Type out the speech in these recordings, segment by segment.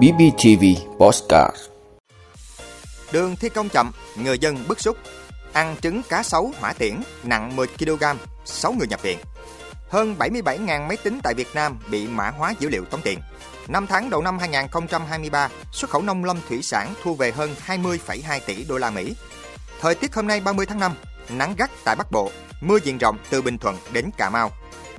BBTV Postcard Đường thi công chậm, người dân bức xúc. Ăn trứng cá sấu hỏa tiễn nặng 10 kg, 6 người nhập viện. Hơn 77.000 máy tính tại Việt Nam bị mã hóa dữ liệu tống tiền. 5 tháng đầu năm 2023, xuất khẩu nông lâm thủy sản thu về hơn 20,2 tỷ đô la Mỹ. Thời tiết hôm nay 30 tháng 5, nắng gắt tại Bắc Bộ, mưa diện rộng từ Bình Thuận đến Cà Mau.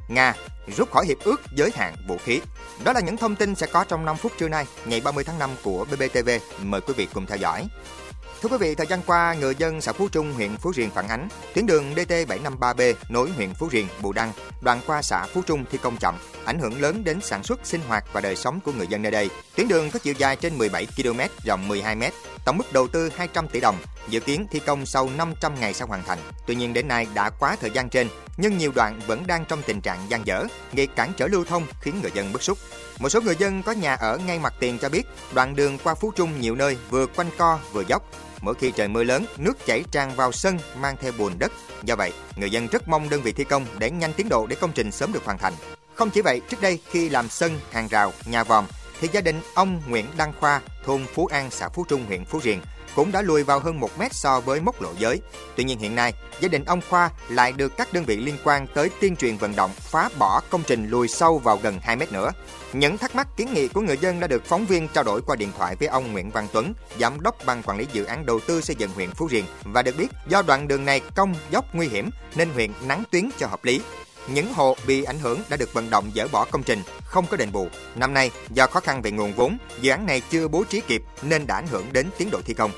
Nga rút khỏi hiệp ước giới hạn vũ khí. Đó là những thông tin sẽ có trong 5 phút trưa nay, ngày 30 tháng 5 của BBTV. Mời quý vị cùng theo dõi. Thưa quý vị, thời gian qua, người dân xã Phú Trung, huyện Phú Riềng phản ánh tuyến đường DT753B nối huyện Phú Riềng, Bù Đăng, đoạn qua xã Phú Trung thi công chậm, ảnh hưởng lớn đến sản xuất, sinh hoạt và đời sống của người dân nơi đây. Tuyến đường có chiều dài trên 17 km, rộng 12 m, tổng mức đầu tư 200 tỷ đồng, dự kiến thi công sau 500 ngày sẽ hoàn thành. Tuy nhiên đến nay đã quá thời gian trên, nhưng nhiều đoạn vẫn đang trong tình trạng gian dở, gây cản trở lưu thông khiến người dân bức xúc. Một số người dân có nhà ở ngay mặt tiền cho biết, đoạn đường qua Phú Trung nhiều nơi vừa quanh co vừa dốc. Mỗi khi trời mưa lớn, nước chảy tràn vào sân mang theo bùn đất. Do vậy, người dân rất mong đơn vị thi công để nhanh tiến độ để công trình sớm được hoàn thành. Không chỉ vậy, trước đây khi làm sân, hàng rào, nhà vòm thì gia đình ông Nguyễn Đăng Khoa, thôn Phú An, xã Phú Trung, huyện Phú Riềng cũng đã lùi vào hơn 1 mét so với mốc lộ giới. Tuy nhiên hiện nay, gia đình ông Khoa lại được các đơn vị liên quan tới tuyên truyền vận động phá bỏ công trình lùi sâu vào gần 2 mét nữa. Những thắc mắc kiến nghị của người dân đã được phóng viên trao đổi qua điện thoại với ông Nguyễn Văn Tuấn, giám đốc ban quản lý dự án đầu tư xây dựng huyện Phú Riềng và được biết do đoạn đường này cong dốc nguy hiểm nên huyện nắng tuyến cho hợp lý. Những hộ bị ảnh hưởng đã được vận động dỡ bỏ công trình, không có đền bù. Năm nay, do khó khăn về nguồn vốn, dự án này chưa bố trí kịp nên đã ảnh hưởng đến tiến độ thi công.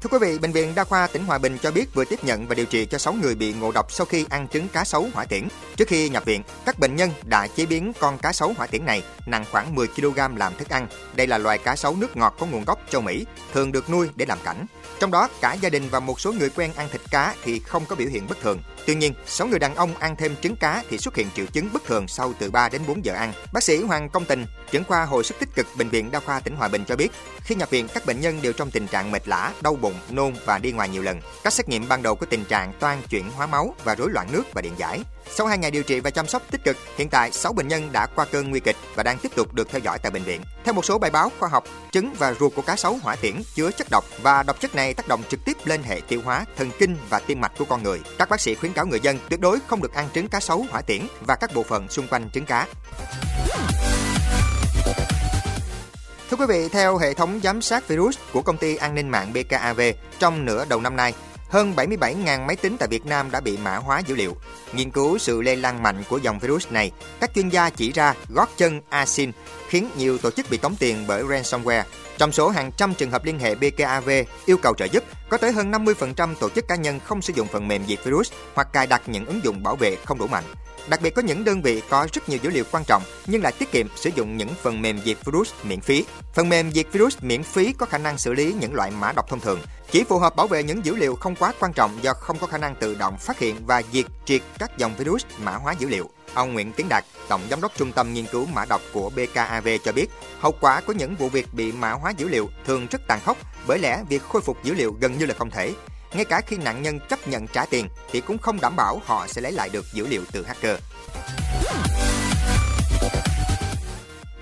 Thưa quý vị, Bệnh viện Đa khoa tỉnh Hòa Bình cho biết vừa tiếp nhận và điều trị cho 6 người bị ngộ độc sau khi ăn trứng cá sấu hỏa tiễn. Trước khi nhập viện, các bệnh nhân đã chế biến con cá sấu hỏa tiễn này nặng khoảng 10 kg làm thức ăn. Đây là loài cá sấu nước ngọt có nguồn gốc châu Mỹ, thường được nuôi để làm cảnh. Trong đó, cả gia đình và một số người quen ăn thịt cá thì không có biểu hiện bất thường. Tuy nhiên, 6 người đàn ông ăn thêm trứng cá thì xuất hiện triệu chứng bất thường sau từ 3 đến 4 giờ ăn. Bác sĩ Hoàng Công Tình, trưởng khoa hồi sức tích cực bệnh viện Đa khoa tỉnh Hòa Bình cho biết, khi nhập viện các bệnh nhân đều trong tình trạng mệt lả, đau bụng, nôn và đi ngoài nhiều lần. Các xét nghiệm ban đầu có tình trạng toan chuyển hóa máu và rối loạn nước và điện giải. Sau 2 ngày điều trị và chăm sóc tích cực, hiện tại 6 bệnh nhân đã qua cơn nguy kịch và đang tiếp tục được theo dõi tại bệnh viện. Theo một số bài báo khoa học, trứng và ruột của cá sấu hỏa tiễn chứa chất độc và độc chất này tác động trực tiếp lên hệ tiêu hóa, thần kinh và tim mạch của con người. Các bác sĩ khuyến cáo người dân tuyệt đối không được ăn trứng cá sấu hỏa tiễn và các bộ phận xung quanh trứng cá. Thưa quý vị, theo hệ thống giám sát virus của công ty an ninh mạng BKAV, trong nửa đầu năm nay, hơn 77.000 máy tính tại Việt Nam đã bị mã hóa dữ liệu. Nghiên cứu sự lây lan mạnh của dòng virus này, các chuyên gia chỉ ra gót chân Asin khiến nhiều tổ chức bị tống tiền bởi ransomware. Trong số hàng trăm trường hợp liên hệ BKAV yêu cầu trợ giúp, có tới hơn 50% tổ chức cá nhân không sử dụng phần mềm diệt virus hoặc cài đặt những ứng dụng bảo vệ không đủ mạnh. Đặc biệt có những đơn vị có rất nhiều dữ liệu quan trọng nhưng lại tiết kiệm sử dụng những phần mềm diệt virus miễn phí. Phần mềm diệt virus miễn phí có khả năng xử lý những loại mã độc thông thường, chỉ phù hợp bảo vệ những dữ liệu không quá quan trọng do không có khả năng tự động phát hiện và diệt triệt các dòng virus mã hóa dữ liệu. Ông Nguyễn Tiến Đạt, Tổng Giám đốc Trung tâm Nghiên cứu Mã độc của BKAV cho biết, hậu quả của những vụ việc bị mã hóa dữ liệu thường rất tàn khốc, bởi lẽ việc khôi phục dữ liệu gần như là không thể. Ngay cả khi nạn nhân chấp nhận trả tiền thì cũng không đảm bảo họ sẽ lấy lại được dữ liệu từ hacker.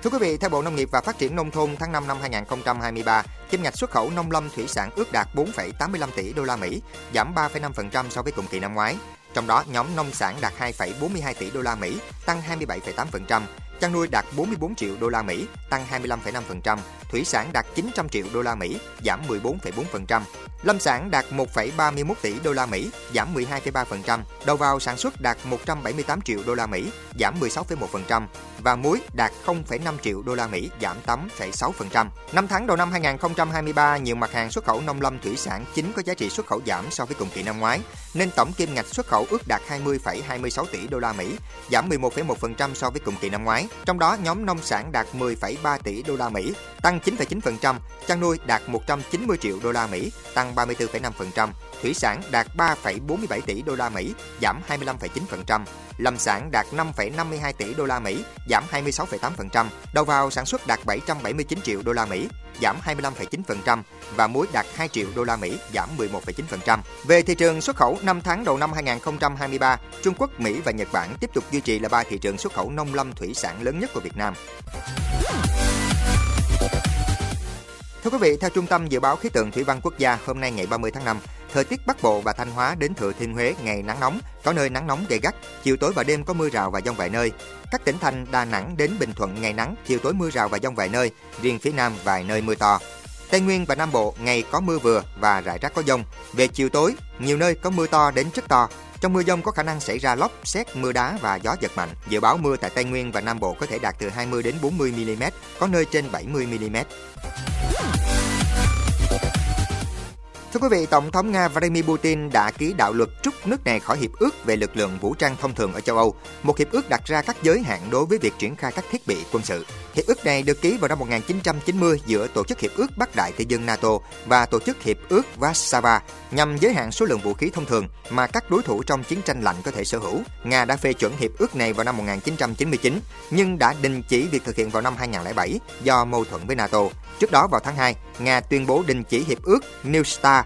Thưa quý vị, theo Bộ Nông nghiệp và Phát triển Nông thôn tháng 5 năm 2023, kim ngạch xuất khẩu nông lâm thủy sản ước đạt 4,85 tỷ đô la Mỹ, giảm 3,5% so với cùng kỳ năm ngoái. Trong đó, nhóm nông sản đạt 2,42 tỷ đô la Mỹ, tăng 27,8%, chăn nuôi đạt 44 triệu đô la Mỹ, tăng 25,5%, thủy sản đạt 900 triệu đô la Mỹ, giảm 14,4%, lâm sản đạt 1,31 tỷ đô la Mỹ, giảm 12,3%, đầu vào sản xuất đạt 178 triệu đô la Mỹ, giảm 16,1% và muối đạt 0,5 triệu đô la Mỹ, giảm 8,6%. Năm tháng đầu năm 2023, nhiều mặt hàng xuất khẩu nông lâm thủy sản chính có giá trị xuất khẩu giảm so với cùng kỳ năm ngoái, nên tổng kim ngạch xuất khẩu ước đạt 20,26 tỷ đô la Mỹ, giảm 11,1% so với cùng kỳ năm ngoái. Trong đó, nhóm nông sản đạt 10,3 tỷ đô la Mỹ, tăng 9,9%, chăn nuôi đạt 190 triệu đô la Mỹ, tăng 34,5%, thủy sản đạt 3,47 tỷ đô la Mỹ, giảm 25,9%, lâm sản đạt 5,52 tỷ đô la Mỹ, giảm 26,8%, đầu vào sản xuất đạt 779 triệu đô la Mỹ, giảm 25,9% và muối đạt 2 triệu đô la Mỹ, giảm 11,9%. Về thị trường xuất khẩu 5 tháng đầu năm 2023, Trung Quốc, Mỹ và Nhật Bản tiếp tục duy trì là ba thị trường xuất khẩu nông lâm thủy sản lớn nhất của Việt Nam. Thưa quý vị, theo Trung tâm Dự báo Khí tượng Thủy văn Quốc gia, hôm nay ngày 30 tháng 5, thời tiết Bắc Bộ và Thanh Hóa đến Thừa Thiên Huế ngày nắng nóng, có nơi nắng nóng gay gắt, chiều tối và đêm có mưa rào và dông vài nơi. Các tỉnh thành Đà Nẵng đến Bình Thuận ngày nắng, chiều tối mưa rào và dông vài nơi, riêng phía Nam vài nơi mưa to. Tây Nguyên và Nam Bộ ngày có mưa vừa và rải rác có dông. Về chiều tối, nhiều nơi có mưa to đến rất to. Trong mưa dông có khả năng xảy ra lốc, xét, mưa đá và gió giật mạnh. Dự báo mưa tại Tây Nguyên và Nam Bộ có thể đạt từ 20 đến 40 mm, có nơi trên 70 mm. Thưa quý vị, Tổng thống Nga Vladimir Putin đã ký đạo luật trút nước này khỏi hiệp ước về lực lượng vũ trang thông thường ở châu Âu, một hiệp ước đặt ra các giới hạn đối với việc triển khai các thiết bị quân sự. Hiệp ước này được ký vào năm 1990 giữa Tổ chức Hiệp ước Bắc Đại Tây Dương NATO và Tổ chức Hiệp ước Warsaw nhằm giới hạn số lượng vũ khí thông thường mà các đối thủ trong chiến tranh lạnh có thể sở hữu. Nga đã phê chuẩn hiệp ước này vào năm 1999 nhưng đã đình chỉ việc thực hiện vào năm 2007 do mâu thuẫn với NATO. Trước đó vào tháng 2, Nga tuyên bố đình chỉ hiệp ước New START,